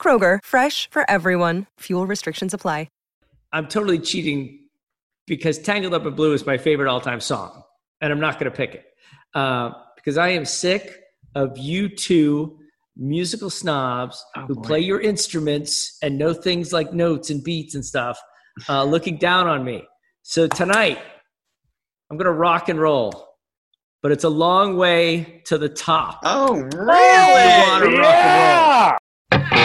Kroger, fresh for everyone. Fuel restrictions apply. I'm totally cheating because Tangled Up in Blue is my favorite all time song, and I'm not going to pick it uh, because I am sick of you two musical snobs Oh, who boy. play your instruments and know things like notes and beats and stuff, uh, looking down on me. So tonight, I'm going to rock and roll, but it's a long way to the top. Oh, wanna really? rock and roll.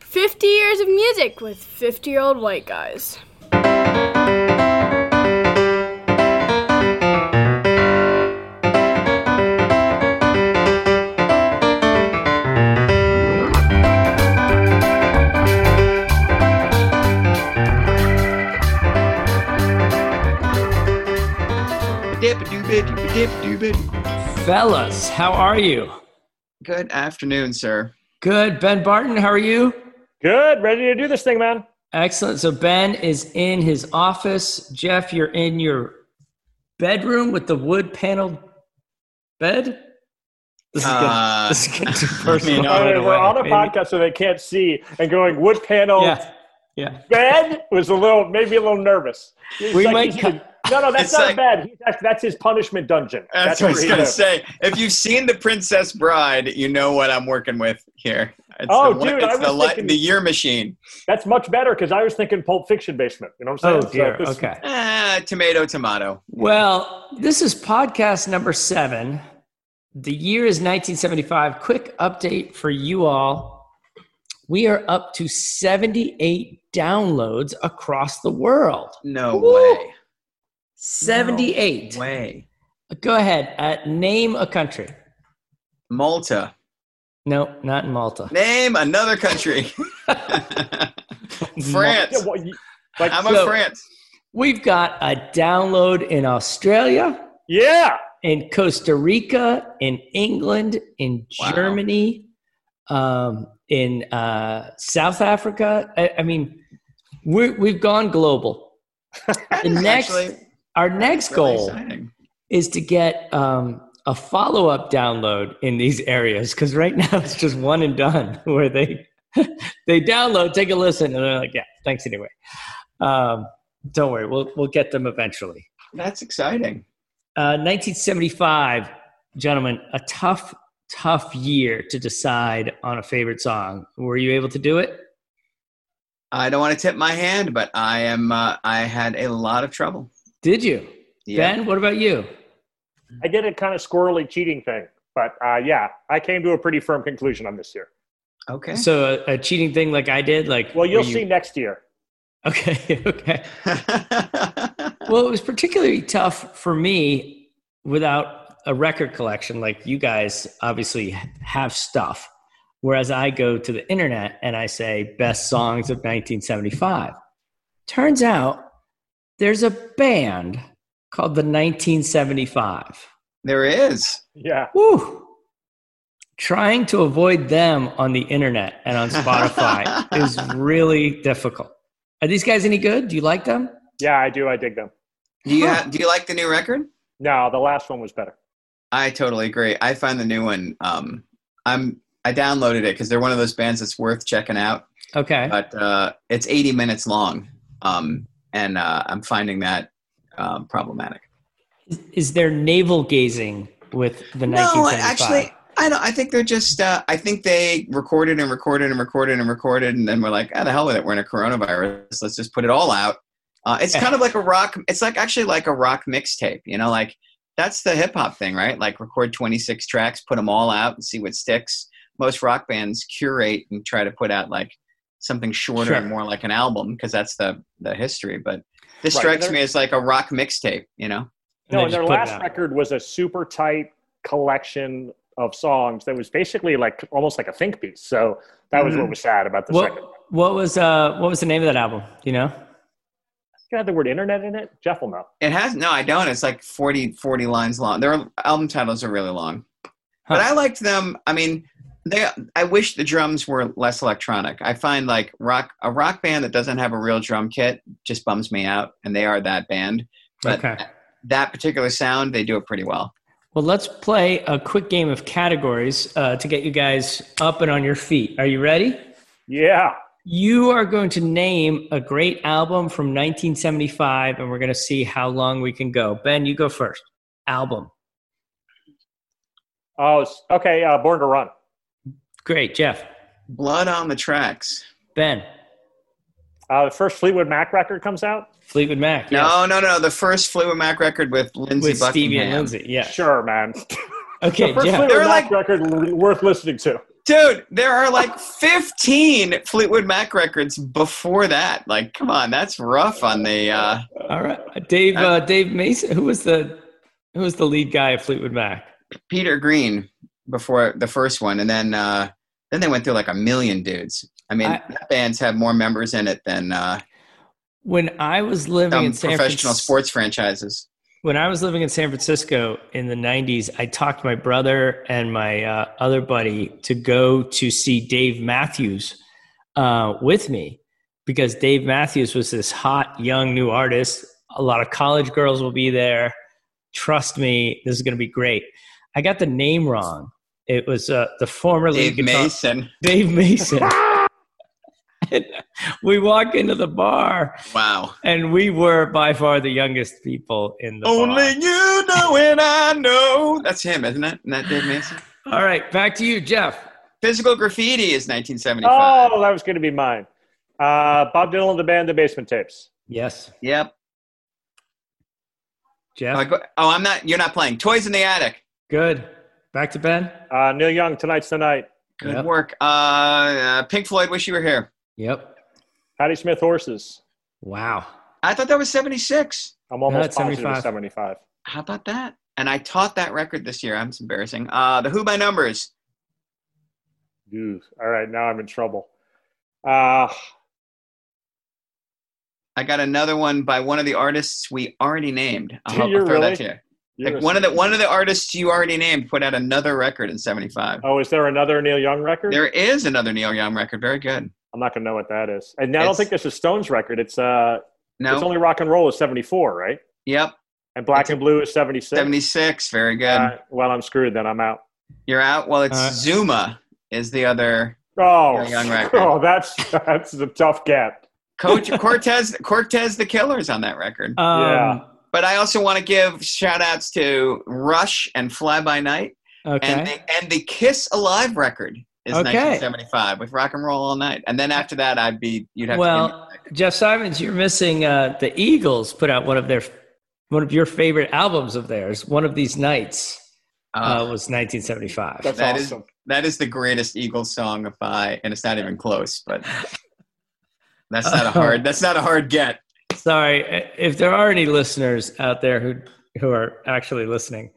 50 years of music with 50 year old white guys. Fellas, how are you? Good afternoon, sir. Good. Ben Barton, how are you? Good, ready to do this thing, man. Excellent. So Ben is in his office. Jeff, you're in your bedroom with the wood paneled bed. This is Uh, getting, this is getting too personal. mean, All right right, we're on a Maybe- podcast so they can't see, and going wood panel Yeah, yeah. bed was a little, maybe a little nervous. He's We like, might he's- cut- no, no, that's It's not like- bad. He's actually, that's his punishment dungeon. That's, what I was gonna say. If you've seen The Princess Bride, you know what I'm working with here. It's Oh, the, dude, it's I was li- thinking- the year machine. That's much better because I was thinking Pulp Fiction basement. You know what I'm saying? Oh saying? dear. So this- Okay. Ah, tomato, tomato. Well, this is podcast number seven. The year is 1975. Quick update for you all. We are up to 78 downloads across the world. No Woo! way. 78. No way. Go ahead. Uh, name a country. Malta. No, not in Malta. Name another country. France. Yeah, well, you- like, How So- about France? We've got a download in Australia, yeah. in Costa Rica, in England, in Wow. Germany, um, in uh, South Africa. I, I mean, we're, we've gone global. The next, Actually, our next really goal exciting. is to get um, a follow up download in these areas because right now it's just one and done where they they download, take a listen, and they're like, yeah, thanks anyway. Um, don't worry, we'll we'll get them eventually. That's exciting. Uh, 1975, gentlemen, a tough, tough year to decide on a favorite song. Were you able to do it? I don't want to tip my hand, but I am. Uh, I had a lot of trouble. Did you, Yeah. Ben? What about you? I did a kind of squirrely cheating thing. But uh, yeah, I came to a pretty firm conclusion on this year. Okay. So a, a cheating thing like I did, like Well, you'll you- see next year. Okay, okay. Well, it was particularly tough for me without a record collection like you guys obviously have stuff. Whereas I go to the internet and I say best songs of 1975. Turns out there's a band called the 1975. there is. Yeah. Woo! Trying to avoid them on the internet and on Spotify is really difficult. Are these guys any good? Do you like them? Yeah, I do. I dig them. Do you ha- do you like the new record? No, the last one was better. I totally agree. I find the new one. Um, I'm I downloaded it because they're one of those bands that's worth checking out. Okay. But uh, it's 80 minutes long, um, and uh, I'm finding that um, problematic. Is, there navel gazing with the No, actually, I don't. I think they're just. Uh, I think they recorded and recorded and recorded and recorded, and then we're like, "Ah, the hell with it. We're in a coronavirus. Let's just put it all out." Uh, it's kind of like a rock. It's like actually like a rock mixtape. You know, like that's the hip hop thing, right? Like record 26 tracks, put them all out, and see what sticks. Most rock bands curate and try to put out like something shorter Sure. and more like an album because that's the the history. But this Right, strikes me as like a rock mixtape. You know. And No, and their last record was a super tight collection of songs that was basically like almost like a think piece. So that was what was sad about the second. What what was uh what was the name of that album? Do you know? It had the word internet in it. Jeff will know. It has no, I don't. It's like 40, 40 lines long. Their album titles are really long, but I liked them. I mean, they. I wish the drums were less electronic. I find like rock a rock band that doesn't have a real drum kit just bums me out, and they are that band. But Okay. that particular sound, they do it pretty well. Well, let's play a quick game of categories uh, to get you guys up and on your feet. Are you ready? Yeah. You are going to name a great album from 1975, and we're going to see how long we can go. Ben, you go first. Album. Oh, okay. Uh, Born to Run. Great. Jeff. Blood on the tracks. Ben. Uh, the first Fleetwood Mac record comes out. Fleetwood Mac. yes. No, no, no. The first Fleetwood Mac record with Lindsey With Stevie and Buckingham. Lindsey. Yeah. Sure, man. Okay, the first Jeff. Fleetwood They're Mac like- record worth listening to. Dude, there are like 15 Fleetwood Mac records before that. Like, come on, that's rough on the. Uh, All right. Dave uh, Dave Mason. Who was the who was the lead guy of Fleetwood Mac? Peter Green before the first one, and then uh, then they went through like a million dudes. I mean, I- that band's have more members in it than uh, When I was living in San professional Francisco, sports franchises. when I was living in San Francisco in the 90s, I talked my brother and my uh, other buddy to go to see Dave Matthews uh, with me because Dave Matthews was this hot, young, new artist. A lot of college girls will be there. Trust me, this is going to be great. I got the name wrong. It was uh, the former lead Dave guitar- Mason. Dave Mason. We walk into the bar, Wow. and we were by far the youngest people in the bar. Only you know and I know. That's him, isn't it? Isn't that Dave Mason? All right, back to you, Jeff. Physical Graffiti is 1975. Oh, that was going to be mine. Uh, Bob Dylan, the band, the Basement Tapes. Yes, Yep. Jeff. Oh, go- oh, I'm not. You're not playing. Toys in the Attic. Good. Back to Ben. Uh, Neil Young, Tonight's the Night. Good Yep. work. Uh, uh, Pink Floyd. Wish you were here. Yep. Patti Smith, Horses. Wow. I thought that was 76. I'm almost that's positive 75. it's 75. How about that? And I taught that record this year. I'm it's embarrassing. Uh, the Who by Numbers. Dude, all right, now I'm in trouble. Uh, I got another one by one of the artists we already named. I'll, I'll You're throw really? that to you. You're Like one of the one of the artists you already named put out another record in '75. Oh, is there another Neil Young record? There is another Neil Young record. Very good. I'm not going to know what that is. And I don't It's- think this is Stone's record. It's uh, No. it's only Rock and Roll is 74, right? yep. And Black It's and Blue is 76. 76. Very good. Uh, well, I'm screwed. Then I'm out. You're out. Well, it's Uh, Zuma is the other. Oh, Neil Young record. oh, that's that's a tough gap. Coach Cortez Cortez the Killers on that record. Um, Yeah. But I also want to give shout outs to Rush and Fly By Night. Okay. And the, and the Kiss Alive record is Okay. 1975 with Rock and Roll All Night. And then after that, I'd be you'd have well, Jeff Simons, you're missing uh, the Eagles. Put out one of their one of your favorite albums of theirs. One of these nights uh, Uh, was 1975. That's That is- awesome. that is the greatest Eagles song of by, and it's not even close. But that's not a hard. That's not a hard get. Sorry, if there are any listeners out there who who are actually listening,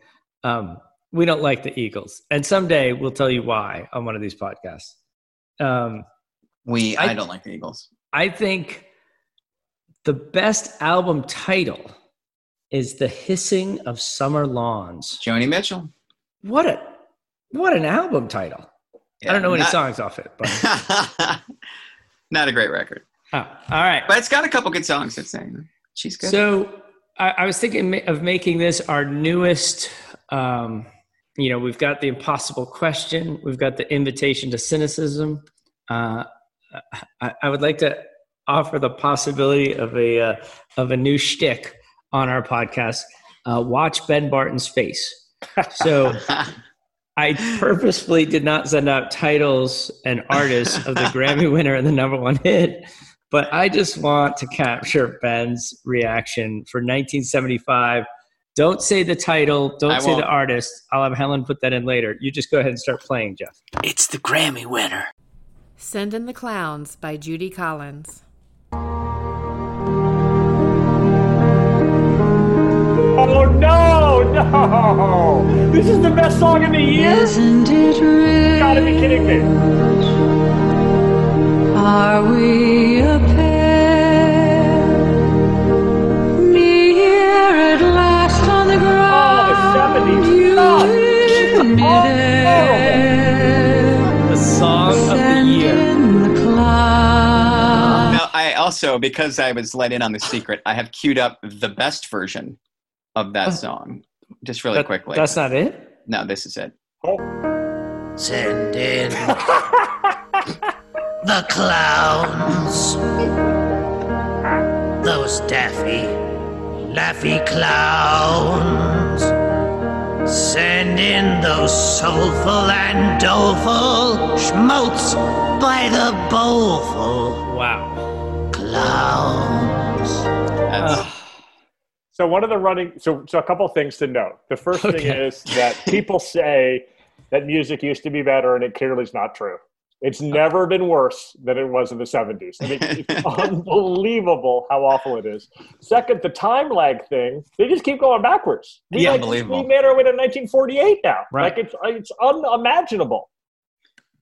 um, we don't like the Eagles, and someday we'll tell you why on one of these podcasts. Um, We I, I- don't like the Eagles. I think the best album title is "The Hissing of Summer Lawns." Joni Mitchell. What a what an album title! I don't know any songs off it, but not a great record, oh, all right. but it's got a couple good songs. It's saying she's good. So I, I was thinking of making this our newest. Um, you know, we've got the impossible question. We've got the invitation to cynicism. Uh, I, I would like to offer the possibility of a uh, of a new shtick on our podcast. Uh, watch Ben Barton's face. So I purposefully did not send out titles and artists of the Grammy winner and the number one hit, but I just want to capture Ben's reaction for 1975. Don't say the title, don't I say won't. the artist. I'll have Helen put that in later. You just go ahead and start playing, Jeff. It's the Grammy winner. Send in the Clowns by Judy Collins. Oh no, No! This is the best song of the year? Isn't it You gotta be kidding me. Are we a pair? Near at last on the ground. 70s. You Stop. in midair. The song of the year. the. Now, I also, because I was let in on the secret, I have queued up the best version of that oh. song. Just really That- quickly. That's not it. no, this is it. Oh. Send in the clowns. Those daffy, laffy clowns. Send in those soulful and doleful schmaltz by the bowlful Wow. clowns. That's, So one of the running so so a couple things to note. The first thing is that people say that music used to be better, and it clearly is not true. It's never been worse than it was in the 70s. I mean, it's unbelievable how awful it is. Second, the time lag thing, they just keep going backwards. We, Yeah, like, unbelievable. We made our way to 1948 now. Right. Like it's it's unimaginable.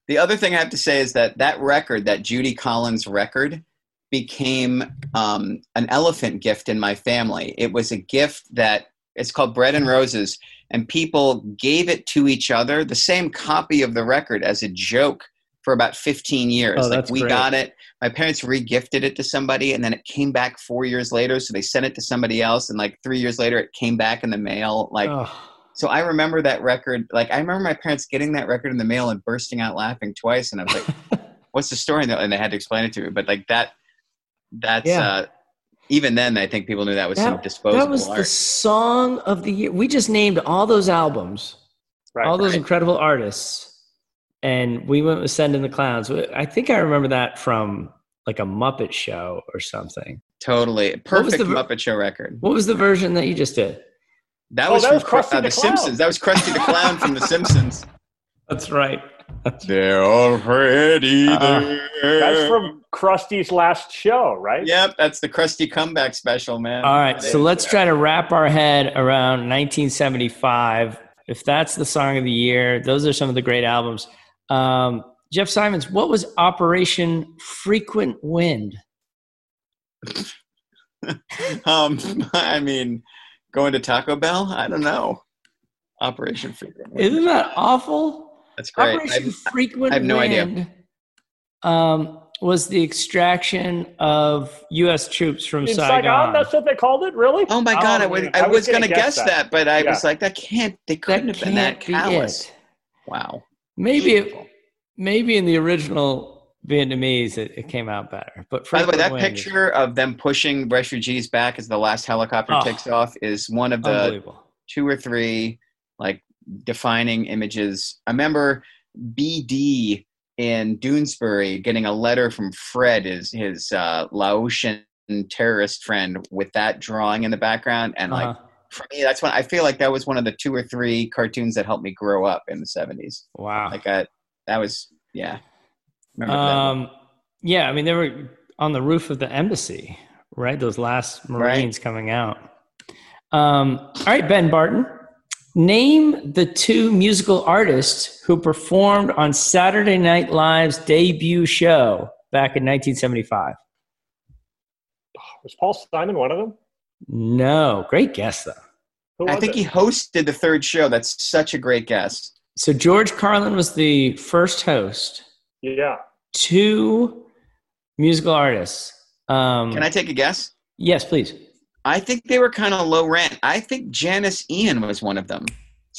the other thing I have to say is that that record, that Judy Collins record, became um, an elephant gift in my family. It was a gift that it's called Bread and Roses, and people gave it to each other, the same copy of the record, as a joke for about 15 years. Oh, like we great. got it. My parents re-gifted it to somebody, and then it came back four years later. So they sent it to somebody else, and like three years later, it came back in the mail. Like Ugh. so I remember that record. Like I remember my parents getting that record in the mail and bursting out laughing twice. And I was like, "What's the story?" And they had to explain it to me. But like that, that's Yeah. uh, even then. I think people knew that was some That, disposable that was the song of the year. We just named all those albums, Right. all those right. incredible artists, and we went with "Send in the Clowns." I think I remember that from like a Muppet show or something. Totally perfect the Muppet Show record. What was the version that you just did? That Oh, was that from was Cr- Krusty uh, the the Simpsons. That was Krusty the Clown from The Simpsons. That's right. They're already Uh, there. That's from Krusty's last show, right? Yep, that's the Krusty comeback special, man. All right, so let's try to wrap our head around 1975. If that's the song of the year, those are some of the great albums. Um, Jeff Simons, what was Operation Frequent Wind? um, I mean, going to Taco Bell. I don't know. Operation Frequent. Wind. Isn't that awful? That's great. Operation I- Frequent I have no idea. Um, was the extraction of U.S. troops from In Saigon. Saigon, that's what they called it, really? oh my God! I, Oh, was man. I, was gonna gonna guess that, but I was like, that can't. They couldn't have been that can't be callous. it. Wow. Maybe it, maybe in the original Vietnamese it, it came out better. But By the way, that Wind is picture of them pushing refugees back as the last helicopter Oh. takes off is one of the two or three like defining images. I remember BD in Doonesbury getting a letter from Phred, his his uh, Laotian terrorist friend, with that drawing in the background, and like Uh-huh. For me, that's when I feel like that was one of the two or three cartoons that helped me grow up in the seventies. Wow. Like I, that was yeah. Remember that. Um, yeah, I mean, they were on the roof of the embassy, right? Those last Marines coming out. Um, all right, Ben Barton, name the two musical artists who performed on Saturday Night Live's debut show back in 1975. Was Paul Simon one of them? No, great guess though. I think it? he hosted the third show. That's such a great guess. So George Carlin was the first host. Yeah. Two musical artists. Um, Can I take a guess? Yes, please. I think they were kind of low rent. I think Janis Ian was one of them,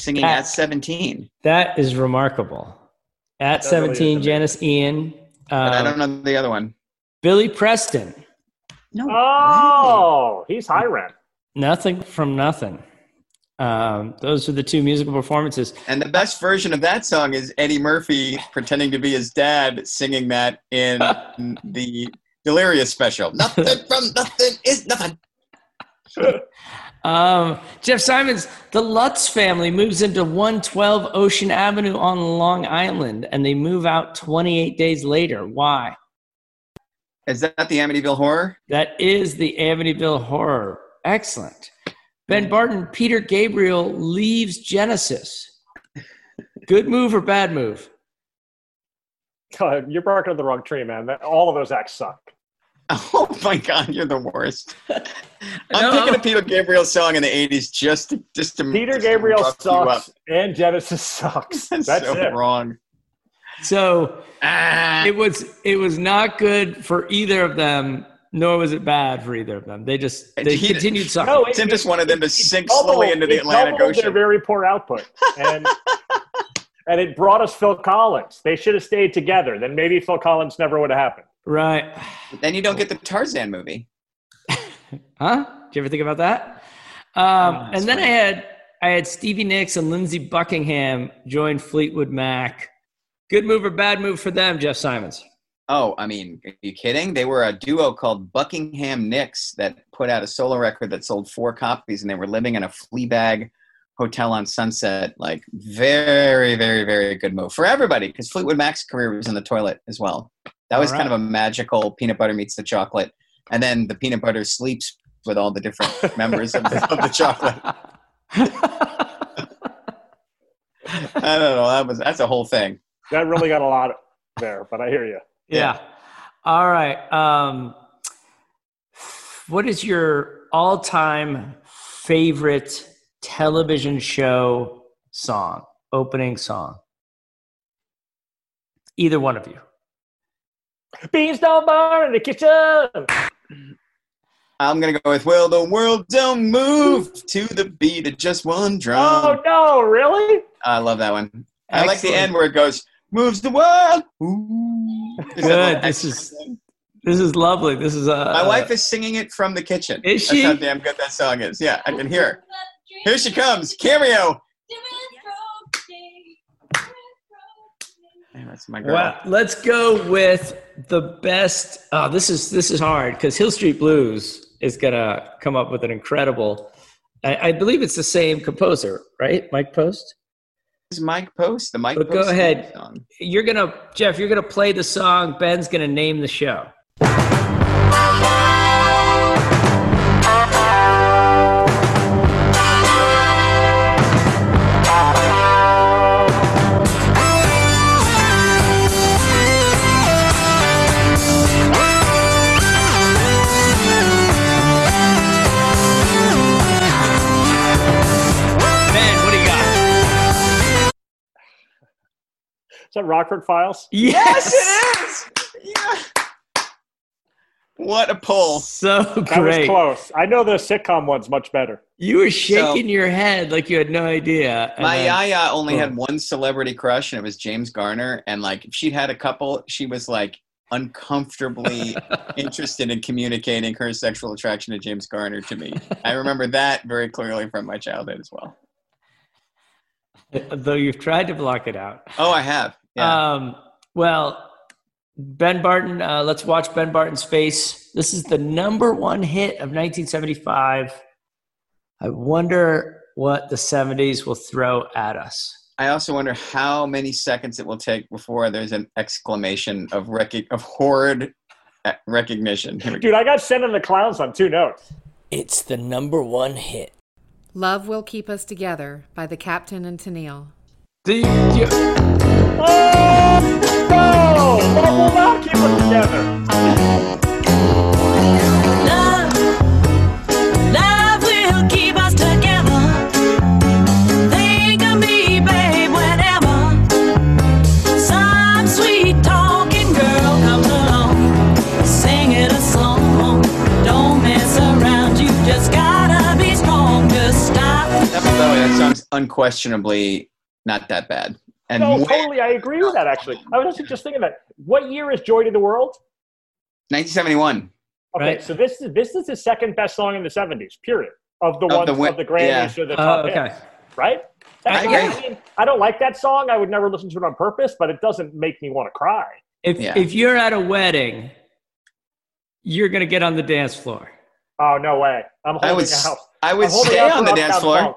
singing at 17. That is remarkable. At That 17, amazing. Janis Ian. But I Um, don't know the other one. Billy Preston. No. Oh, he's high rent. Nothing from nothing. Um, those are the two musical performances. And the best version of that song is Eddie Murphy pretending to be his dad singing that in the Delirious special. Nothing from nothing is nothing. Um, Jeff Simons, the Lutz family moves into 112 Ocean Avenue on Long Island and they move out 28 days later. Why? Is that the Amityville Horror? That is the Amityville Horror. Excellent. Ben Barton, Peter Gabriel leaves Genesis. Good move or bad move? God, you're barking up the wrong tree, man. That- All of those acts suck. Oh my god, you're the worst. I'm know. picking a Peter Gabriel song in the '80s just to just to Peter just Gabriel rough sucks, and Genesis sucks. That's, That's so it. wrong. So Ah, it was it was not good for either of them, nor was it bad for either of them. They just they He- continued sucking. No, it- Tim just wanted them to sink doubled- slowly into the it Atlantic doubled Their Ocean. very poor output, and and it brought us Phil Collins. They should have stayed together. Then maybe Phil Collins never would have happened. right. Then you don't get the Tarzan movie. Huh? Did you ever think about that? Um, Oh, and that's then I had I had Stevie Nicks and Lindsey Buckingham join Fleetwood Mac. Good move or bad move for them, Jeff Simons? Oh, I mean, are you kidding? They were a duo called Buckingham Nicks that put out a solo record that sold four copies, and they were living in a Fleabag hotel on Sunset. Like, very, very, very good move for everybody because Fleetwood Mac's career was in the toilet as well. That was All kind of a magical peanut butter meets the chocolate, and then the peanut butter sleeps with all the different members of the, of the chocolate. I don't know. That was that's a whole thing. That really got a lot there, but I hear you. Yeah. All right. Um, what is your all-time favorite television show song? Opening song. Either one of you. Beans don't burn in the kitchen. I'm gonna go with "Will the World Don't Move" to the beat of just one drum. Oh no, really? I love that one. I like the end where it goes, "Moves the world." Ooh. There's that Good. This is- thing. This is lovely. This is uh, My wife is singing it from the kitchen. Is That's she? how damn good that song is. Yeah, I can hear her. Here she comes, cameo. Hey, that's my girl. Well, let's go with the best. Oh, this is this is hard because Hill Street Blues is gonna come up with an incredible. I, I believe it's the same composer, right? Mike Post. Mike Post, the Mike But go ahead. song. You're gonna Jeff. You're gonna play the song. Ben's gonna name the show. Is that Rockford Files? Yes, Yes, it is. Yeah. What a pull. So That great. was close. I know the sitcom one's much better. You were shaking your head like you had no idea. and My then- Yaya only Boom. had one celebrity crush, and it was James Garner. And like, if she'd had a couple, she was like uncomfortably interested in communicating her sexual attraction to James Garner to me. I remember that very clearly from my childhood as well. Though you've tried to block it out. Oh, I have. Yeah. Um, well, Ben Barton, uh, let's watch Ben Barton's face. This is the number one hit of 1975. I wonder what the 70s will throw at us. I also wonder how many seconds it will take before there's an exclamation of rec- of horrid uh, recognition. Here go. Dude, I got sent in the clowns on two notes. It's the number one hit. Love Will Keep Us Together by the Captain and Tennille. Do you, do you- Oh no! Love will not keep us together. Love, love will keep us together. Think of me, babe, whenever some sweet talking girl comes along, singing a song. Don't mess around, you just gotta be strong. Just stop. That, by the way, that song's unquestionably not that bad. And No, way- totally. I agree with that. Actually, I was just thinking that. What year is "Joy to the World"? 1971. Okay, Right. so this is this is the second best song in the '70s. Period. Of the one Of ones the win- of the Grammys or the Oh, top okay. hits, right? That's I why agree. mean, I don't like that song. I would never listen to it on purpose, but it doesn't make me want to cry. If, Yeah. if you're at a wedding, you're going to get on the dance floor. Oh no way! I'm I holding would, a s- house. I would stay on the dance floor. Funk.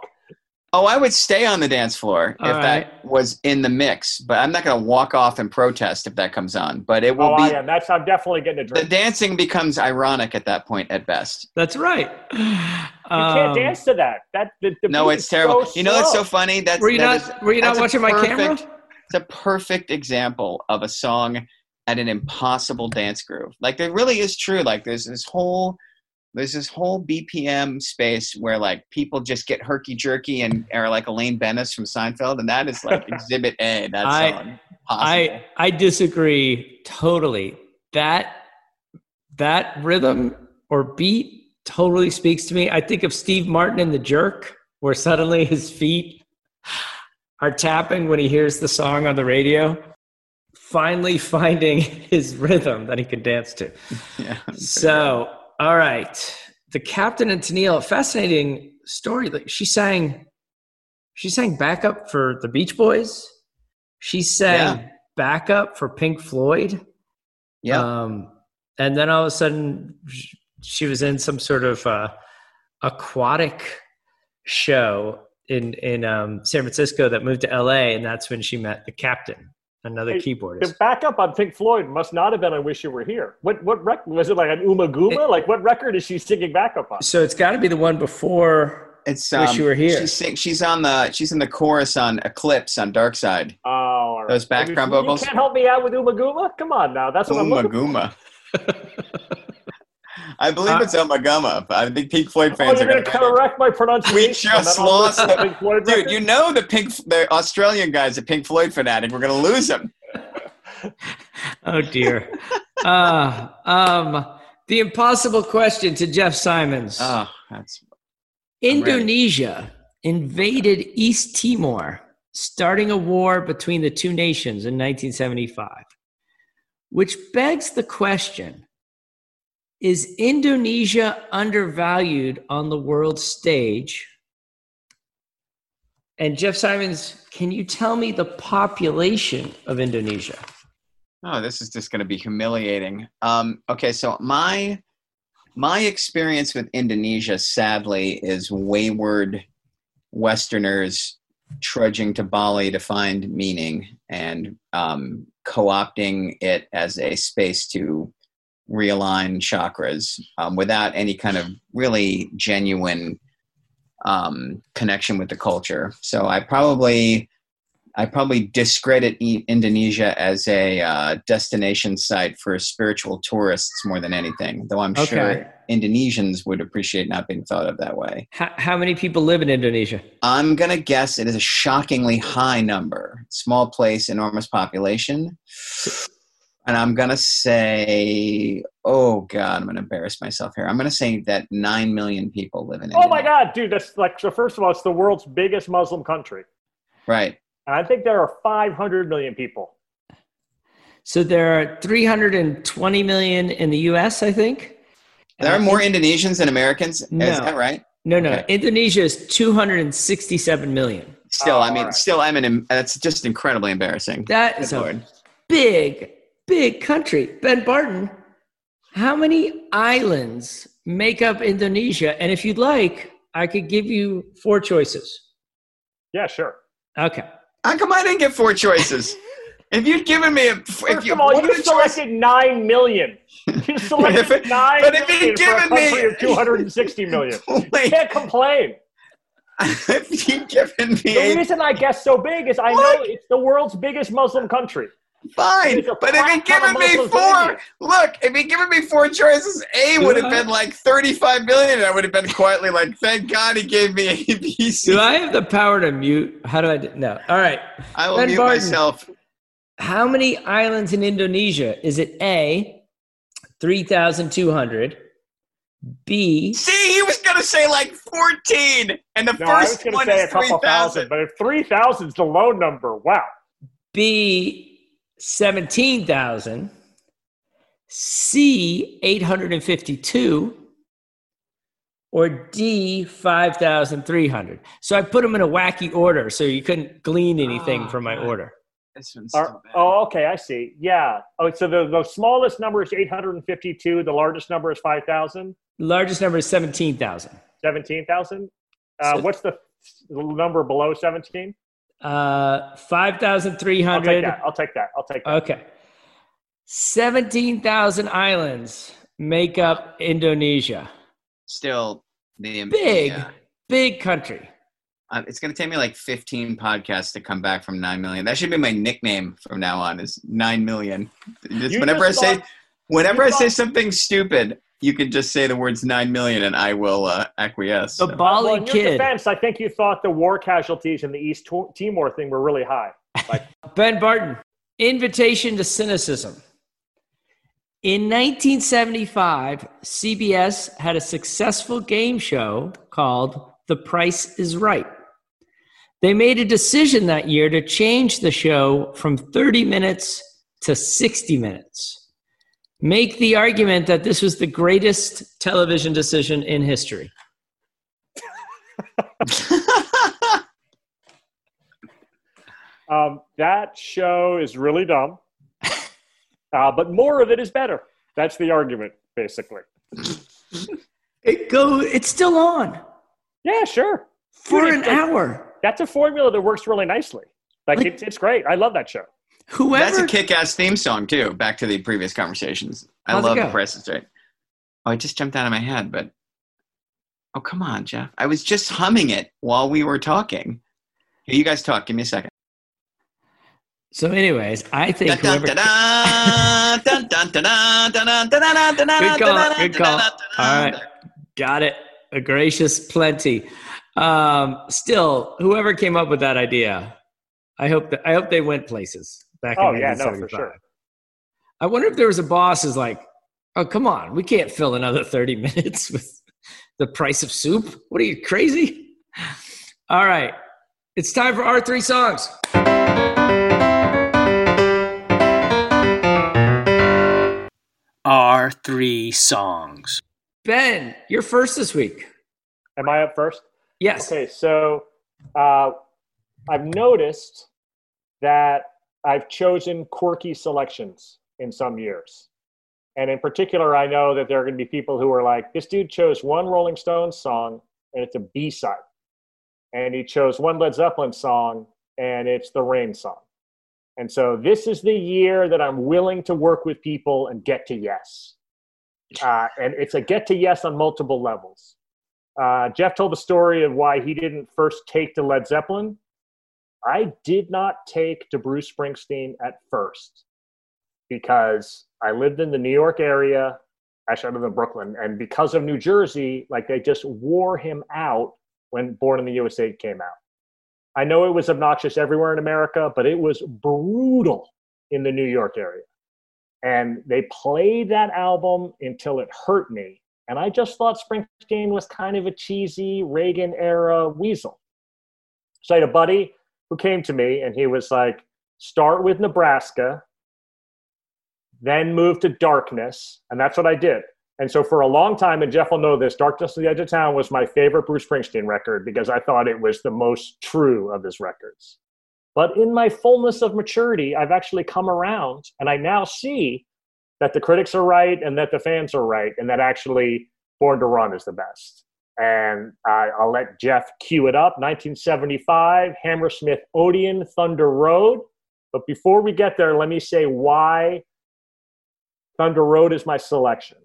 Oh, I would stay on the dance floor All if right. that was in the mix, but I'm not going to walk off and protest if that comes on. But it will Oh, be I am. That's I'm definitely getting a the dancing becomes ironic at that point at best. That's right. You can't um, dance to that. That the, the No, it's terrible. so you know, it's so funny. That's Were you that not? is- were you not that's a watching my camera? It's a perfect example of a song at an impossible dance groove. Like it really is true. Like there's this whole there's this whole BPM space where like people just get herky jerky and are like Elaine Benes from Seinfeld, and that is like Exhibit A. That's I- I I disagree totally. That that rhythm or beat totally speaks to me. I think of Steve Martin in The Jerk, where suddenly his feet are tapping when he hears the song on the radio. Finally finding his rhythm that he can dance to. yeah. So, all right, the captain and Tennille, fascinating story. Like she sang, she sang backup for the Beach Boys. She sang Yeah. backup for Pink Floyd. yeah. Um, and then all of a sudden, she was in some sort of uh, aquatic show in in um, San Francisco that moved to L.A. And that's when she met the captain, another Hey, keyboardist. The backup on Pink Floyd must not have been "I Wish You Were Here." What what record was it? Like an Ummagumma? like what record is she singing backup on? So it's got to be the one before. It's Wish um, You Were Here. She's, sing- she's on the she's in the chorus on Eclipse on Dark Side. Oh, all right. Those background you, vocals? You can't help me out with Ummagumma. Come on now, that's what I'm Uma looking for. Guma. I believe it's Ummagumma. I think Pink Floyd Oh, fans you're are going going to to correct my pronunciation. We and just lost the- Pink Floyd Dude, record? you know the Pink, the Australian guy's a Pink Floyd fanatic. We're gonna lose him. Oh dear. uh, um, the impossible question to Jeff Simons. Oh, that's Indonesia invaded East Timor, starting a war between the two nations in 1975. Which begs the question Is Indonesia undervalued on the world stage? And Jeff Simons, can you tell me the population of Indonesia? oh, this is just gonna be humiliating. Um, okay, so my my experience with Indonesia, sadly, is wayward Westerners trudging to Bali to find meaning and um, co-opting it as a space to realign chakras um, without any kind of really genuine um, connection with the culture. So I probably I probably discredit I- Indonesia as a uh, destination site for spiritual tourists more than anything. Though I'm Okay. sure Indonesians would appreciate not being thought of that way. How, how many people live in Indonesia? I'm gonna guess it is a shockingly high number. Small place, enormous population. And I'm gonna say, oh god, I'm gonna embarrass myself here. I'm gonna say that nine million people live in. Oh my God, dude! That's like so. First of all, it's the world's biggest Muslim country, Right. and I think there are 500 million people. So there are 320 million in the U.S. I think. There are more Indonesians than Americans. No. Is that right? No, no. Okay. Indonesia is 267 million. Still, Oh, I mean, alright. still, I'm an. That's just incredibly embarrassing. That Good is a big, big country. Ben Barton, how many islands make up Indonesia? And if you'd like, I could give you four choices. Yeah, sure. Okay. How come I didn't get four choices? if you'd given me a, if First you, of all, what you are the choices? selected nine million. You selected if it- nine but if million you'd for a given me- country of 260 million. You can't complain. if you'd given me The a reason I guess so big is I know it's the world's biggest Muslim country. Fine, but if crap you'd given me four, look, if he'd given me four choices, A would have been like 35 million, and I would have been quietly like, thank God he gave me A, B, C. Do I have the power to mute? How do I do? No. All right. I will Ben mute Barton. myself. How many islands in Indonesia? Is it A, 3,200, B, See, he was gonna say like 14, and the No, I was first going to one say is a couple 3,000. thousand, but if 3,000 is the low number, wow. B, 17,000, C, 852, or D, 5,300. So I put them in a wacky order so you couldn't glean anything Oh, from my God. order. This one's Are- so oh, okay, I see. Yeah. Oh, so the, the smallest number is 852. The largest number is 5,000, largest number is 17,000. 17,000. Uh, So- what's the the number below 17? Uh, five thousand three I'll take that. I'll take that. I'll take that. Okay. Seventeen thousand islands make up Indonesia. Still, the Big, yeah. big country. Um, it's going to take me like 15 podcasts to come back from 9 million. That should be my nickname from now on is 9 million. Just whenever just I say thought- whenever I say something stupid, you can just say the words 9 million and I will uh, acquiesce. The So- Bali well, in your kid, defense, I think you thought the war casualties in the East Tor- Timor thing were really high. Like, Ben Barton. Invitation to cynicism. In 1975, CBS had a successful game show called The Price is Right. They made a decision that year to change the show from 30 minutes to 60 minutes. Make the argument that this was the greatest television decision in history. um, that show is really dumb, uh, but more of it is better. That's the argument, basically. It go it's still on Yeah, sure. for Dude, an like- hour. That's a formula that works really nicely. Like, Like- it's, it's great. I love that show. Whoever That's a kick-ass theme song too. Back to the previous conversations. I How's love the Price is Right. Oh, it just jumped out of my head, but oh come on, Jeff! I was just humming it while we were talking. Here, you guys talk. Give me a second. So, anyways, I think whoever. Good call. Good call. All right, got it. A gracious plenty. Um, still, whoever came up with that idea, I hope that I hope they went places back Oh, in yeah, no, for sure. I wonder if there was a boss who's like, "Oh, come on, we can't fill another thirty minutes with the price of soup. What are you crazy?" All right, it's time for our three songs. Our three songs. Ben, you're first this week. Am I up first? Yes. Okay, so uh, I've noticed that I've chosen quirky selections in some years. And in particular, I know that there are going to be people who are like, this dude chose one Rolling Stones song and it's a B side. And he chose one Led Zeppelin song and it's the Rain song. And so this is the year that I'm willing to work with people and get to yes. Uh, and it's a get to yes on multiple levels. Uh, Jeff told the story of why he didn't first take to Led Zeppelin. I did not take to Bruce Springsteen at first because I lived in the New York area. Actually, I live in Brooklyn, and because of New Jersey, like they just wore him out when Born in the USA came out. I know it was obnoxious everywhere in America, but it was brutal in the New York area. And they played that album until it hurt me. And I just thought Springsteen was kind of a cheesy Reagan era weasel. So I had a buddy who came to me and he was like, start with Nebraska, then move to Darkness. And that's what I did. And so for a long time, and Jeff will know this, Darkness on the Edge of Town was my favorite Bruce Springsteen record because I thought it was the most true of his records. But in my fullness of maturity, I've actually come around and I now see that the critics are right and that the fans are right and that actually Born to Run is the best. And I I'll let Jeff cue it up. 1975, Hammersmith Odeon, Thunder Road. But before we get there, let me say why Thunder Road is my selection.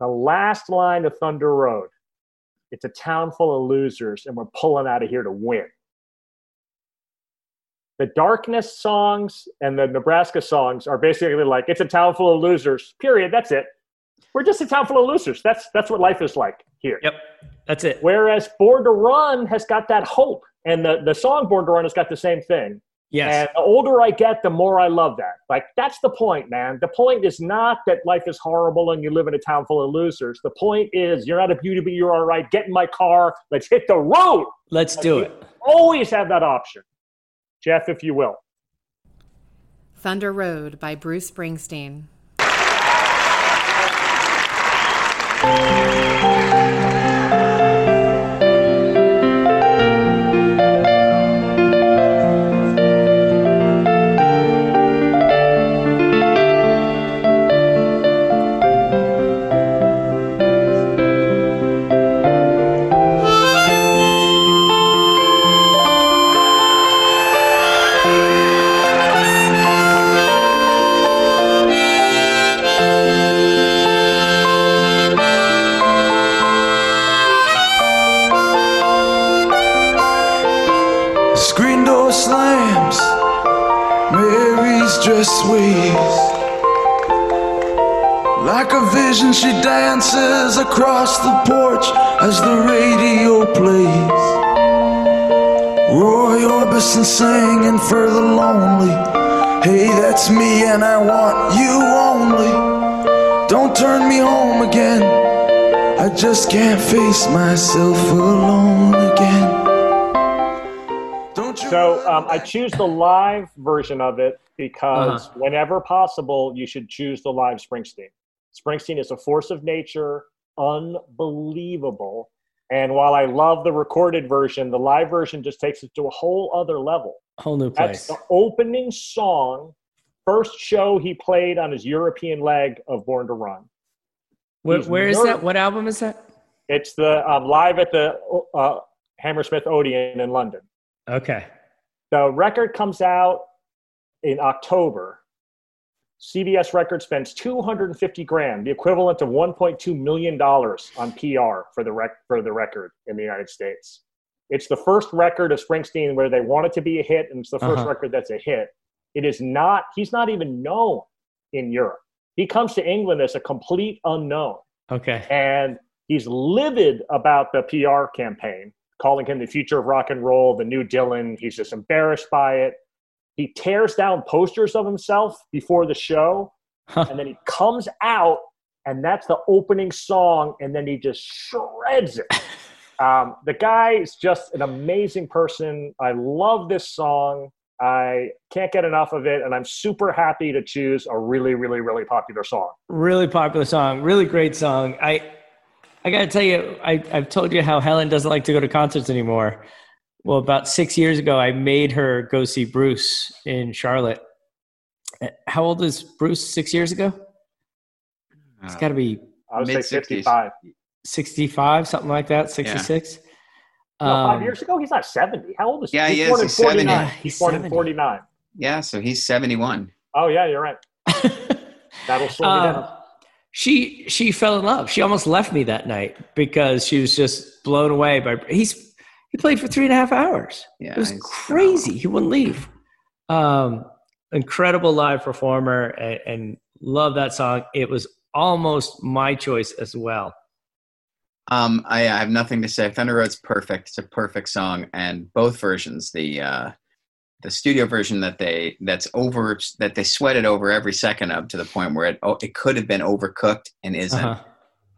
The last line of Thunder Road it's a town full of losers, and we're pulling out of here to win. The Darkness songs and the Nebraska songs are basically like it's a town full of losers. Period. That's it. We're just a town full of losers. That's that's what life is like here. Yep. That's it. Whereas Born to Run has got that hope, and the the song Born to Run has got the same thing. Yes. And the older I get, the more I love that. Like, that's the point, man. The point is not that life is horrible and you live in a town full of losers. The point is you're not a beauty, but you're all right. Get in my car. Let's hit the road. Let's do it. Always have that option. Jeff, if you will. Thunder Road by Bruce Springsteen. Thank you. slams, Mary's dress sways. Like a vision, she dances across the porch as the radio plays. Roy Orbison singing for the lonely. Hey, that's me, and I want you only. Don't turn me home again. I just can't face myself alone. So um, I choose the live version of it because Uh-huh. whenever possible, you should choose the live Springsteen. Springsteen is a force of nature, unbelievable. And while I love the recorded version, the live version just takes it to a whole other level. Whole new That's place. the opening song, first show he played on his European leg of Born to Run. Where, where is that? What album is that? It's the um, live at the uh, Hammersmith Odeon in London. Okay. The record comes out in October. CBS Records spends 250 grand, the equivalent of 1.2 million dollars on PR for the rec- for the record in the United States. It's the first record of Springsteen where they want it to be a hit, and it's the 1st Uh-huh. record that's a hit. It is not. He's not even known in Europe. He comes to England as a complete unknown Okay. and he's livid about the PR campaign, calling him the future of rock and roll, the new Dylan. He's just embarrassed by it. He tears down posters of himself before the show, and then he comes out, and that's the opening song, and then he just shreds it. Um, the guy is just an amazing person. I love this song. I can't get enough of it, and I'm super happy to choose a really, really, really popular song. Really popular song. Really great song. I I got to tell you, I, I've told you how Helen doesn't like to go to concerts anymore. Well, about six years ago, I made her go see Bruce in Charlotte. Uh, How old is Bruce? Six years ago? It's got to be I would say Mid-sixties. 55. 65, something like that, 66. No, five Um, years ago, he's not 70. How old is he? Yeah, he's he is. born in He's 70. 49. Yeah, he's, he's born in 49. Yeah, so he's 71. Oh, yeah, you're right. That'll slow me Um, down. She she fell in love. She almost left me that night because she was just blown away by he's he played for three and a half hours. Yeah, it was crazy. He wouldn't leave. Um, incredible live performer and, and love that song. It was almost my choice as well. Um, I, I have nothing to say. Thunder Road's perfect. It's a perfect song, and both versions, the uh, the studio version that they that's over that they sweated over every second of to the point where it oh, it could have been overcooked and isn't. Uh-huh.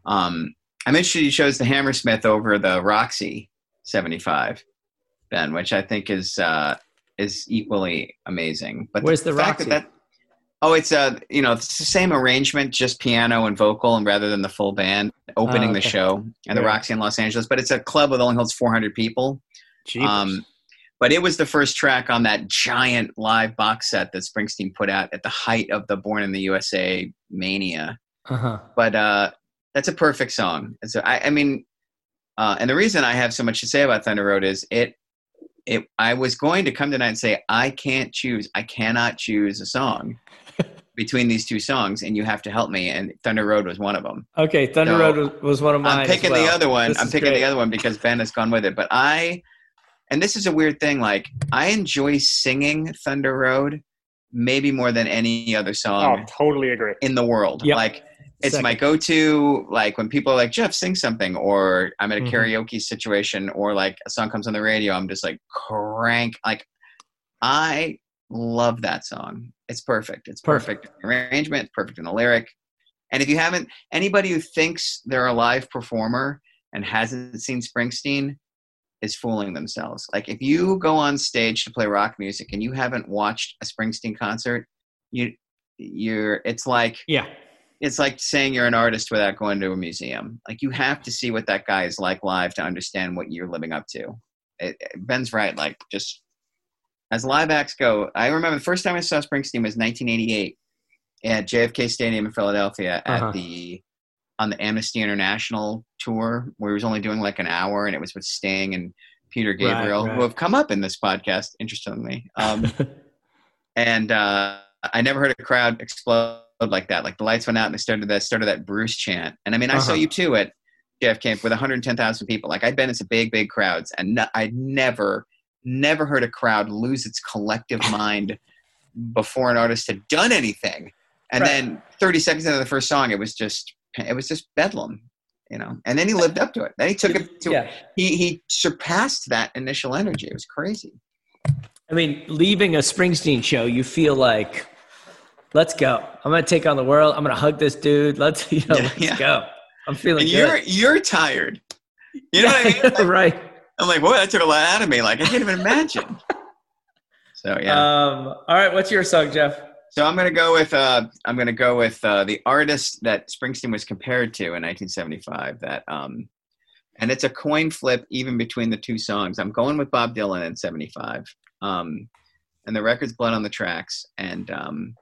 Um, I'm interested. You chose the Hammersmith over the Roxy 75, Ben, which I think is uh, is equally amazing. But Where's the fact Roxy? That that, oh, it's uh, you know, it's the same arrangement, just piano and vocal, and rather than the full band opening Oh, the show and the Roxy in Los Angeles. But it's a club that only holds 400 people. Jeepers. Um, but it was the first track on that giant live box set that Springsteen put out at the height of the Born in the USA mania uh-huh. but uh, that's a perfect song. It's I mean, uh, and the reason I have so much to say about Thunder Road is it. It. I was going to come tonight and say I can't choose. I cannot choose a song between these two songs, and you have to help me. And Thunder Road was one of them. Okay, Thunder So, Road was, was one of mine. I'm picking well. the other one. This I'm picking great. the other one because Ben has gone with it. But I, and this is a weird thing. Like I enjoy singing Thunder Road, maybe more than any other song Oh, song totally agree. in the world. Yep. Like it's Second. my go-to. Like when people are like Jeff, sing something, or I'm in a Mhm. karaoke situation, or like a song comes on the radio, I'm just like crank. Like I love that song. It's perfect. It's perfect, in arrangement. Perfect in the lyric. And if you haven't, anybody who thinks they're a live performer and hasn't seen Springsteen is fooling themselves. Like if you go on stage to play rock music and you haven't watched a Springsteen concert, you you're it's like Yeah. it's like saying you're an artist without going to a museum. Like you have to see what that guy is like live to understand what you're living up to. It, Ben's right. Like just as live acts go, I remember the first time I saw Springsteen was 1988 at JFK Stadium in Philadelphia Uh-huh. at the on the Amnesty International tour where he was only doing like an hour and it was with Sting and Peter Gabriel right. who have come up in this podcast interestingly. Um, and uh, I never heard a crowd explode like that. Like the lights went out and they started that started that Bruce chant. And I mean, I saw Uh-huh. U2 at Jeff Camp with 110,000 people. Like I'd been in some big, big crowds, and no, I'd never, never heard a crowd lose its collective mind before an artist had done anything. And Right. then 30 seconds into the first song, it was just it was just bedlam, you know. And then he lived up to it. Then he took it to Yeah. he he surpassed that initial energy. It was crazy. I mean, leaving a Springsteen show, you feel like, let's go. I'm going to take on the world. I'm going to hug this dude. Let's, you know, Yeah, let's yeah. go. I'm feeling you're you're tired. You know what I mean? Like, right. I'm like, boy, that took a lot out of me. Like I can't even imagine. So yeah. Um, all right. What's your song, Jeff? So I'm gonna go with uh, I'm gonna go with uh, the artist that Springsteen was compared to in 1975. That um, and it's a coin flip even between the two songs. I'm going with Bob Dylan in '75. Um, and the record's Blood on the Tracks. And um,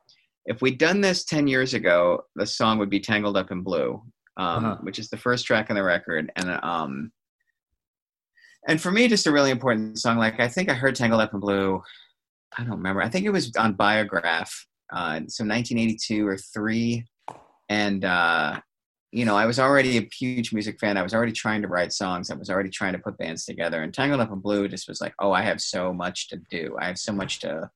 if we'd done this 10 years ago, the song would be Tangled Up in Blue, um, Uh-huh. which is the first track on the record. And um, and for me, just a really important song. Like I think I heard Tangled Up in Blue. I don't remember. I think it was on Biograph, uh, so 1982 or three, and uh, you know I was already a huge music fan. I was already trying to write songs. I was already trying to put bands together. And Tangled Up in Blue just was like, oh, I have so much to do. I have so much to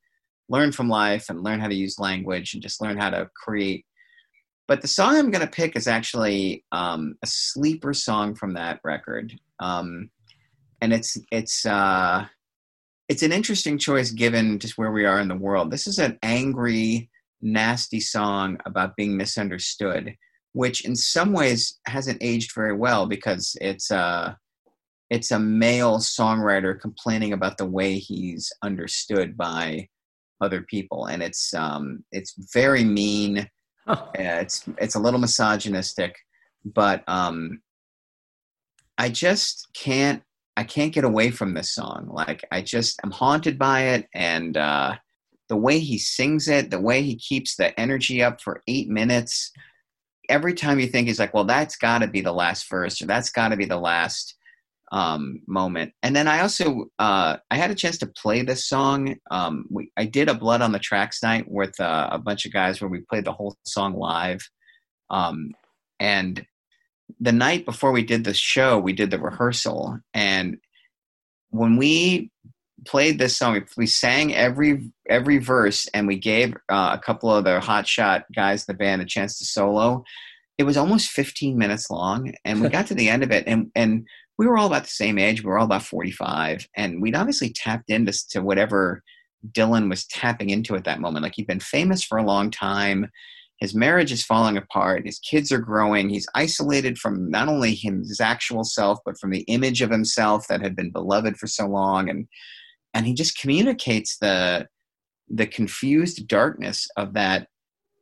learn from life and learn how to use language and just learn how to create. But the song I'm going to pick is actually um, a sleeper song from that record. Um, and it's it's uh, it's an interesting choice given just where we are in the world. This is an angry, nasty song about being misunderstood, which in some ways hasn't aged very well because it's uh, it's a male songwriter complaining about the way he's understood by other people, and it's um, it's very mean. Oh, it's it's a little misogynistic, but um, I just can't I can't get away from this song. Like I just I'm haunted by it, and uh, the way he sings it, the way he keeps the energy up for eight minutes. Every time you think he's like, well, that's got to be the last verse, or that's got to be the last um, moment. And then I also uh, I had a chance to play this song. Um, we, I did a Blood on the Tracks night with uh, a bunch of guys where we played the whole song live. Um, and the night before we did the show, we did the rehearsal, and when we played this song, we, sang every every verse, and we gave uh, a couple of the hotshot guys in the band a chance to solo. It was almost 15 minutes long, and we got to the end of it, and and we were all about the same age. We were all about 45, and we'd obviously tapped into to whatever Dylan was tapping into at that moment. Like he'd been famous for a long time. His marriage is falling apart. His kids are growing. He's isolated from not only him, his actual self, but from the image of himself that had been beloved for so long. And and he just communicates the the confused darkness of that.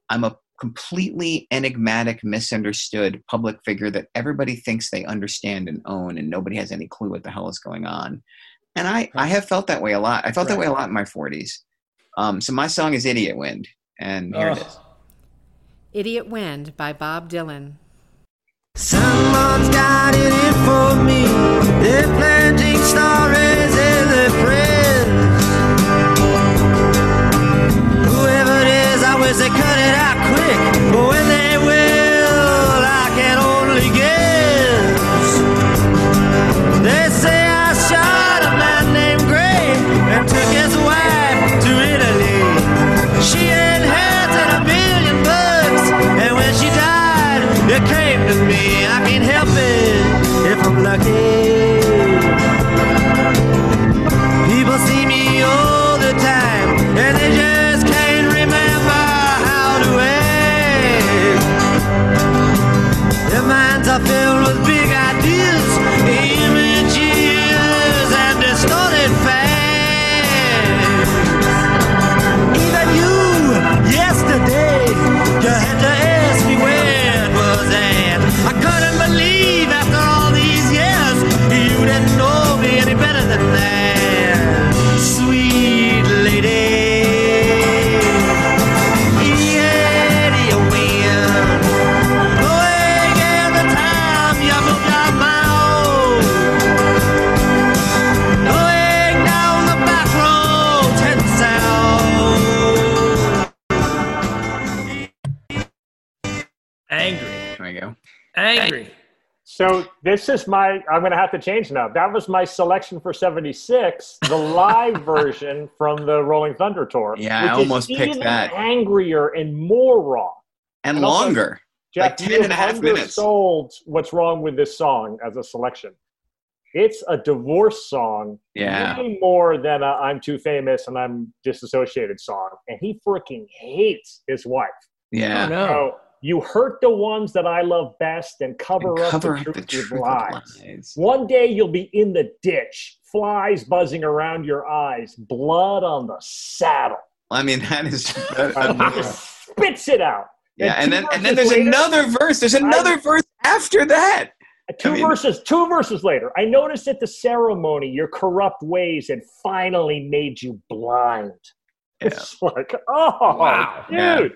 I'm a completely enigmatic, misunderstood public figure that everybody thinks they understand and own, and nobody has any clue what the hell is going on. And I, I have felt that way a lot. I felt that way a lot in my 40s. Um, so my song is Idiot Wind, and here it Oh. is. Idiot Wind by Bob Dylan. Someone's got it in for me. They're planting stories this is my. I'm going to have to change now. That was my selection for '76, the live version from the Rolling Thunder tour. Yeah, I which is almost picked even that. Angrier and more raw. and And also- longer. Jeff, Like 10 you and a half minutes. undersold what's wrong with this song as a selection. It's a divorce song, Yeah. way more than a "I'm too famous and I'm disassociated" song, and he freaking hates his wife. Yeah. Oh, no. So you hurt the ones that I love best and cover, And cover up up the the truth truth with lies. lies. One day you'll be in the ditch, flies buzzing around your eyes, blood on the saddle. I mean, that is. And just spits it out. yeah, and two then and then there's later- another verse. There's another verse after that. Two I mean- verses, two verses later, I noticed at the ceremony your corrupt ways had finally made you blind. It's like, oh, Wow. dude. Yeah.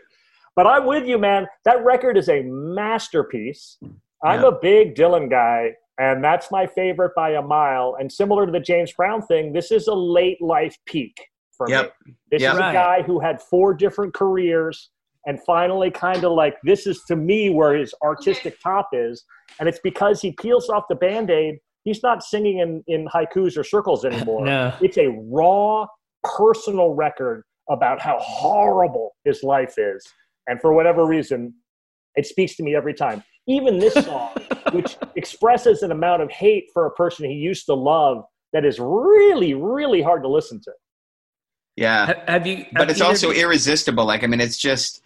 But I'm with you, man. That record is a masterpiece. I'm Yeah. a big Dylan guy, and that's my favorite by a mile. And similar to the James Brown thing, this is a late life peak for Yep. me. This Yep. is a guy who had four different careers and finally kind of like this is to me where his artistic top is and it's because he peels off the band-aid he's not singing in, in haikus or circles anymore No. it's a raw personal record about how horrible his life is and for whatever reason it speaks to me every time even this song which expresses an amount of hate for a person he used to love that is really really hard to listen to Yeah. Ha- Have you? but it's also of you- irresistible. Like, I mean, it's just.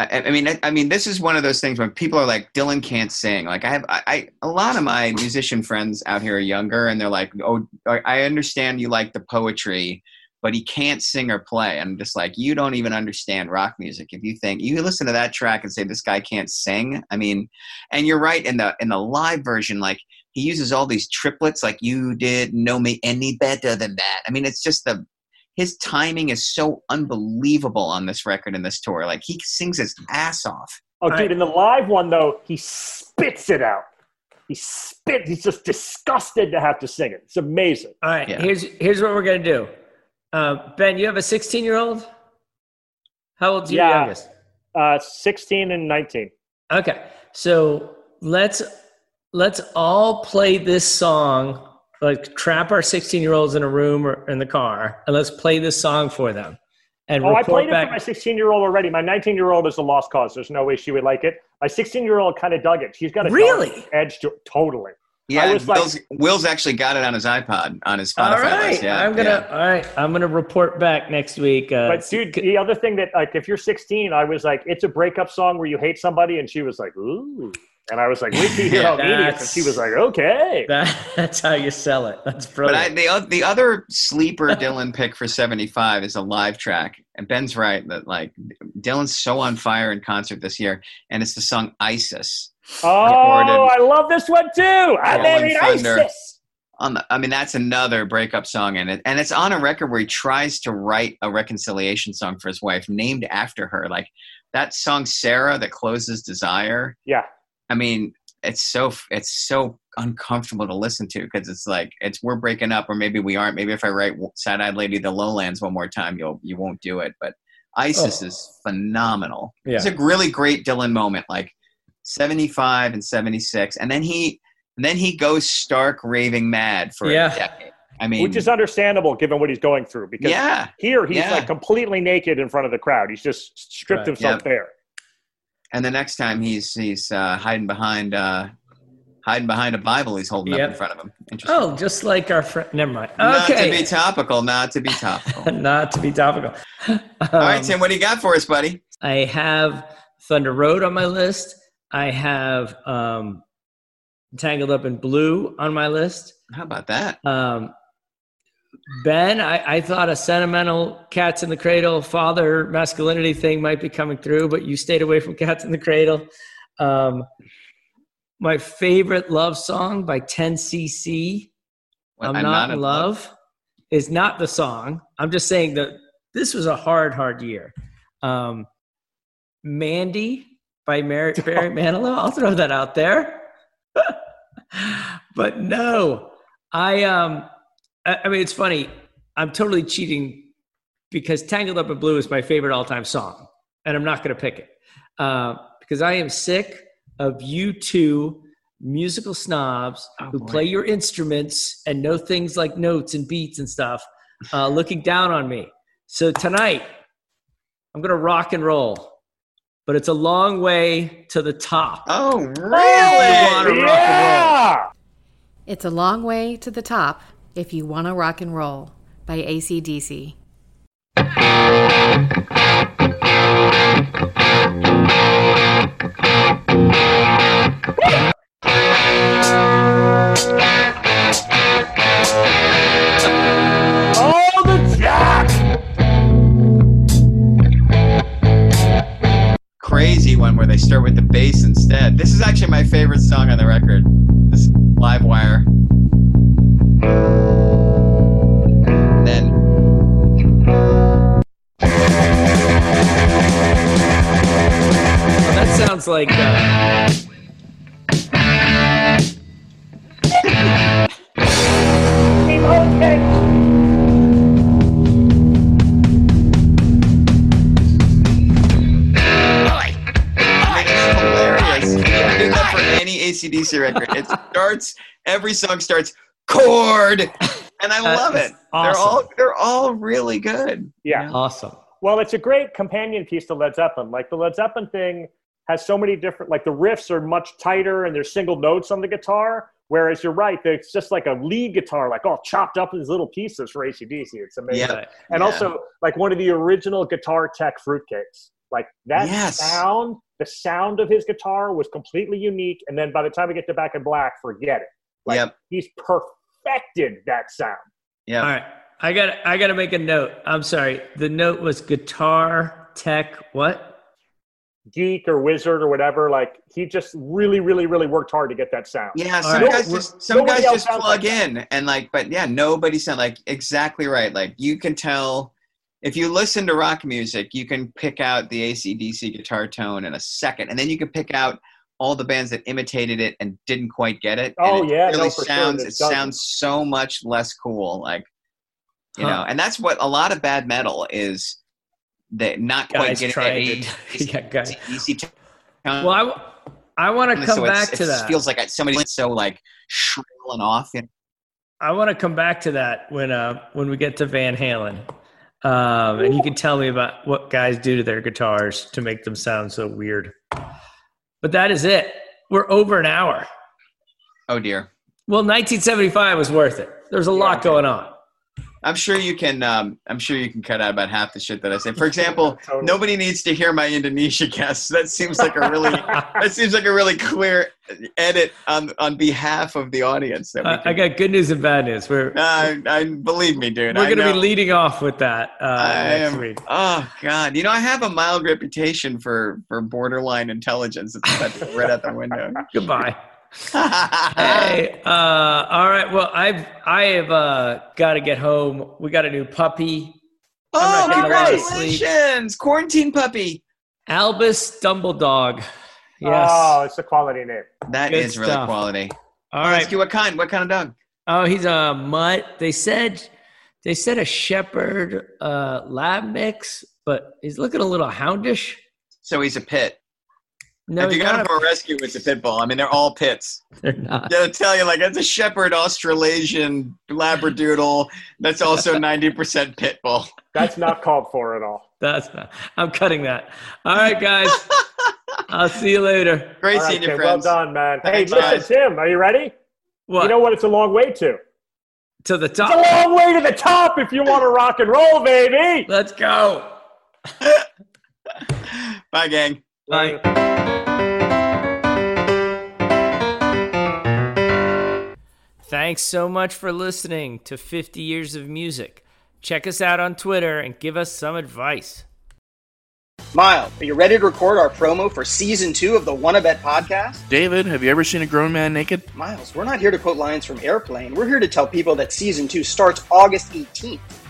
I, I mean, I, I mean, this is one of those things when people are like, "Dylan can't sing." Like, I have, I, I, a lot of my musician friends out here are younger, and they're like, "Oh, I I understand you like the poetry, but he can't sing or play." And I'm just like, you don't even understand rock music if you think you listen to that track and say this guy can't sing. I mean, and you're right in the in the live version, like he uses all these triplets, like you did know me any better than that. I mean, it's just the his timing is so unbelievable on this record and this tour. Like he sings his ass off. Oh, All dude, in the live one though, he spits it out. He spit. He's just disgusted to have to sing it. It's amazing. All right. Yeah. Here's here's what we're gonna do. Uh, ben, you have a 16 year old. How old's your Yeah. youngest? Uh, Sixteen and nineteen. Okay, so let's let's all play this song. Like trap our 16 year olds in a room or in the car, and let's play this song for them. And Oh, I played it for my sixteen-year-old already. My nineteen-year-old is a lost cause. There's no way she would like it. My sixteen-year-old kind of dug it. She's got a Really? edge to totally. Yeah, I was like- Will's, Will's actually got it on his iPod on his Spotify all right, list. Yeah, I'm gonna. yeah. All right, I'm gonna report back next week. Uh, But dude, the other thing that like, if you're 16, I was like, it's a breakup song where you hate somebody, and she was like, ooh, and I was like, wait till you hear how mean he and she was like, okay. that's how you sell it. That's But brilliant. I, the the other sleeper Dylan pick for '75 is a live track, and Ben's right that like Dylan's so on fire in concert this year, and it's the song "ISIS." Oh. I love this one too. I married. ISIS. On the, I mean, that's another breakup song, and it and it's on a record where he tries to write a reconciliation song for his wife, named after her. Like that song "Sara" that closes "Desire." Yeah. I mean, it's so it's so uncomfortable to listen to because it's like it's we're breaking up, or maybe we aren't. Maybe if I write "Sad Eyed Lady of the Lowlands" one more time, you'll you won't do it. But ISIS Oh. is phenomenal. Yeah. It's a really great Dylan moment, like seventy five and seventy six, and then he and then he goes stark raving mad for Yeah. a decade. I mean, Which is understandable given what he's going through because yeah, here he's Yeah. like completely naked in front of the crowd. He's just stripped Right. himself Yep. bare. and the next time he's he's uh, hiding behind uh, hiding behind a Bible he's holding up in front of him. Interesting. oh, just like our friend. Never mind. Not to be topical. Not to be topical. not to be topical. All right, Um, Tim, what do you got for us, buddy? I have Thunder Road on my list. I have um, Tangled Up in Blue on my list. How about that? Um, ben, I, I thought a sentimental Cats in the Cradle father masculinity thing might be coming through, but you stayed away from Cats in the Cradle. Um, my favorite love song by 10cc, What, I'm, not, in love, is not the song. I'm just saying that this was a hard, hard year. Um, Mandy by Mary, Barry Manilow. I'll throw that out there. but no, I um, I, I mean it's funny. I'm totally cheating because "Tangled Up in Blue" is my favorite all-time song, and I'm not going to pick it uh, because I am sick of you two musical snobs who play your instruments and know things like notes and beats and stuff uh, looking down on me. So tonight, I'm going to rock and roll, but it's a long way to the top. Oh, You wanna rock and roll. Yeah. It's a long way to the top if you want to rock and roll by ACDC. Crazy one where they start with the bass instead. This is actually my favorite song on the record. This live wire. Then that sounds like. Uh, ACDC record. It starts, every song starts chord, and I That love is it. They're all they're all really good. Yeah. awesome. Well, it's a great companion piece to Led Zeppelin. Like the Led Zeppelin thing has so many different, like the riffs are much tighter and there's single notes on the guitar. Whereas you're right, it's just like a lead guitar, like all chopped up in these little pieces for ACDC. It's amazing. Yeah. And Yeah. also, like one of the original guitar tech fruitcakes. Like that Yes. sound, the sound of his guitar was completely unique. And then by the time we get to Back in Black, forget it. Like Yep. he's perfected that sound. Yeah. All right. I got I got to make a note. I'm sorry. The note was guitar tech what? Geek or wizard or whatever, like he just really, really, really worked hard to get that sound. Yeah, All some right. guys just some guys just plug like that. in and like, but yeah, nobody sound like exactly right. Like you can tell if you listen to rock music, you can pick out the ACDC guitar tone in a second, and then you can pick out all the bands that imitated it and didn't quite get it. Oh, it yeah, really no, for sure, sounds there's it sounds so much less cool. Like you Huh. know, and that's what a lot of bad metal is. That not quite Guys getting trying that to yeah, guys. ACDC tone. Well, I, w- I want to come so it's- back it to that. feels like somebody's so like shrill and off. You know? I want to come back to that when uh when we get to Van Halen, um, and you can tell me about what guys do to their guitars to make them sound so weird. But that is it. We're over an hour. Oh dear. Well, 1975 was worth it. There's a lot going on. I'm sure you can. Um, I'm sure you can cut out about half the shit that I say. For example, Totally. nobody needs to hear my Indonesia guests. That seems like a really that seems like a really clear edit on on behalf of the audience. That we I, got good news and bad news. We're uh, I believe me, dude. we're going to be leading off with that uh, I next am, week. oh God! You know I have a mild reputation for for borderline intelligence. It's that's right out the window. Goodbye. Hey, uh, all right. Well, I've I have uh, got to get home. We got a new puppy, oh, not getting a lot of sleep. congratulations, quarantine puppy! Albus Dumbledog. Yes. Oh, it's a quality name. That Good is really stuff. quality. All right. Ask you what kind? What kind of dog? Oh, he's a mutt. They said they said a shepherd uh, lab mix, but he's looking a little houndish. So he's a pit. No, if you he's got him not from a rescue, it's a pit bull. I mean, they're all pits. a- they're not. They'll tell you, like, it's a shepherd, Australasian, Labradoodle. That's also 90% pit bull. That's not called for at all. That's not. I'm cutting that. All right, guys. I'll see you later. Great All right, seeing you, Tim, friends. Well done, man. Hey, Thanks, listen, guys. Tim, are you ready? What? You know what it's a long way to? to the top. It's a long way to the top if you want to rock and roll, baby. Let's go. Bye, gang. Bye. Thanks so much for listening to 50 Years of Music. Check us out on Twitter and give us some advice. Miles, are you ready to record our promo for season two of the Wanna Bet podcast? David, have you ever seen a grown man naked? Miles, we're not here to quote lines from Airplane. We're here to tell people that season two starts August 18th.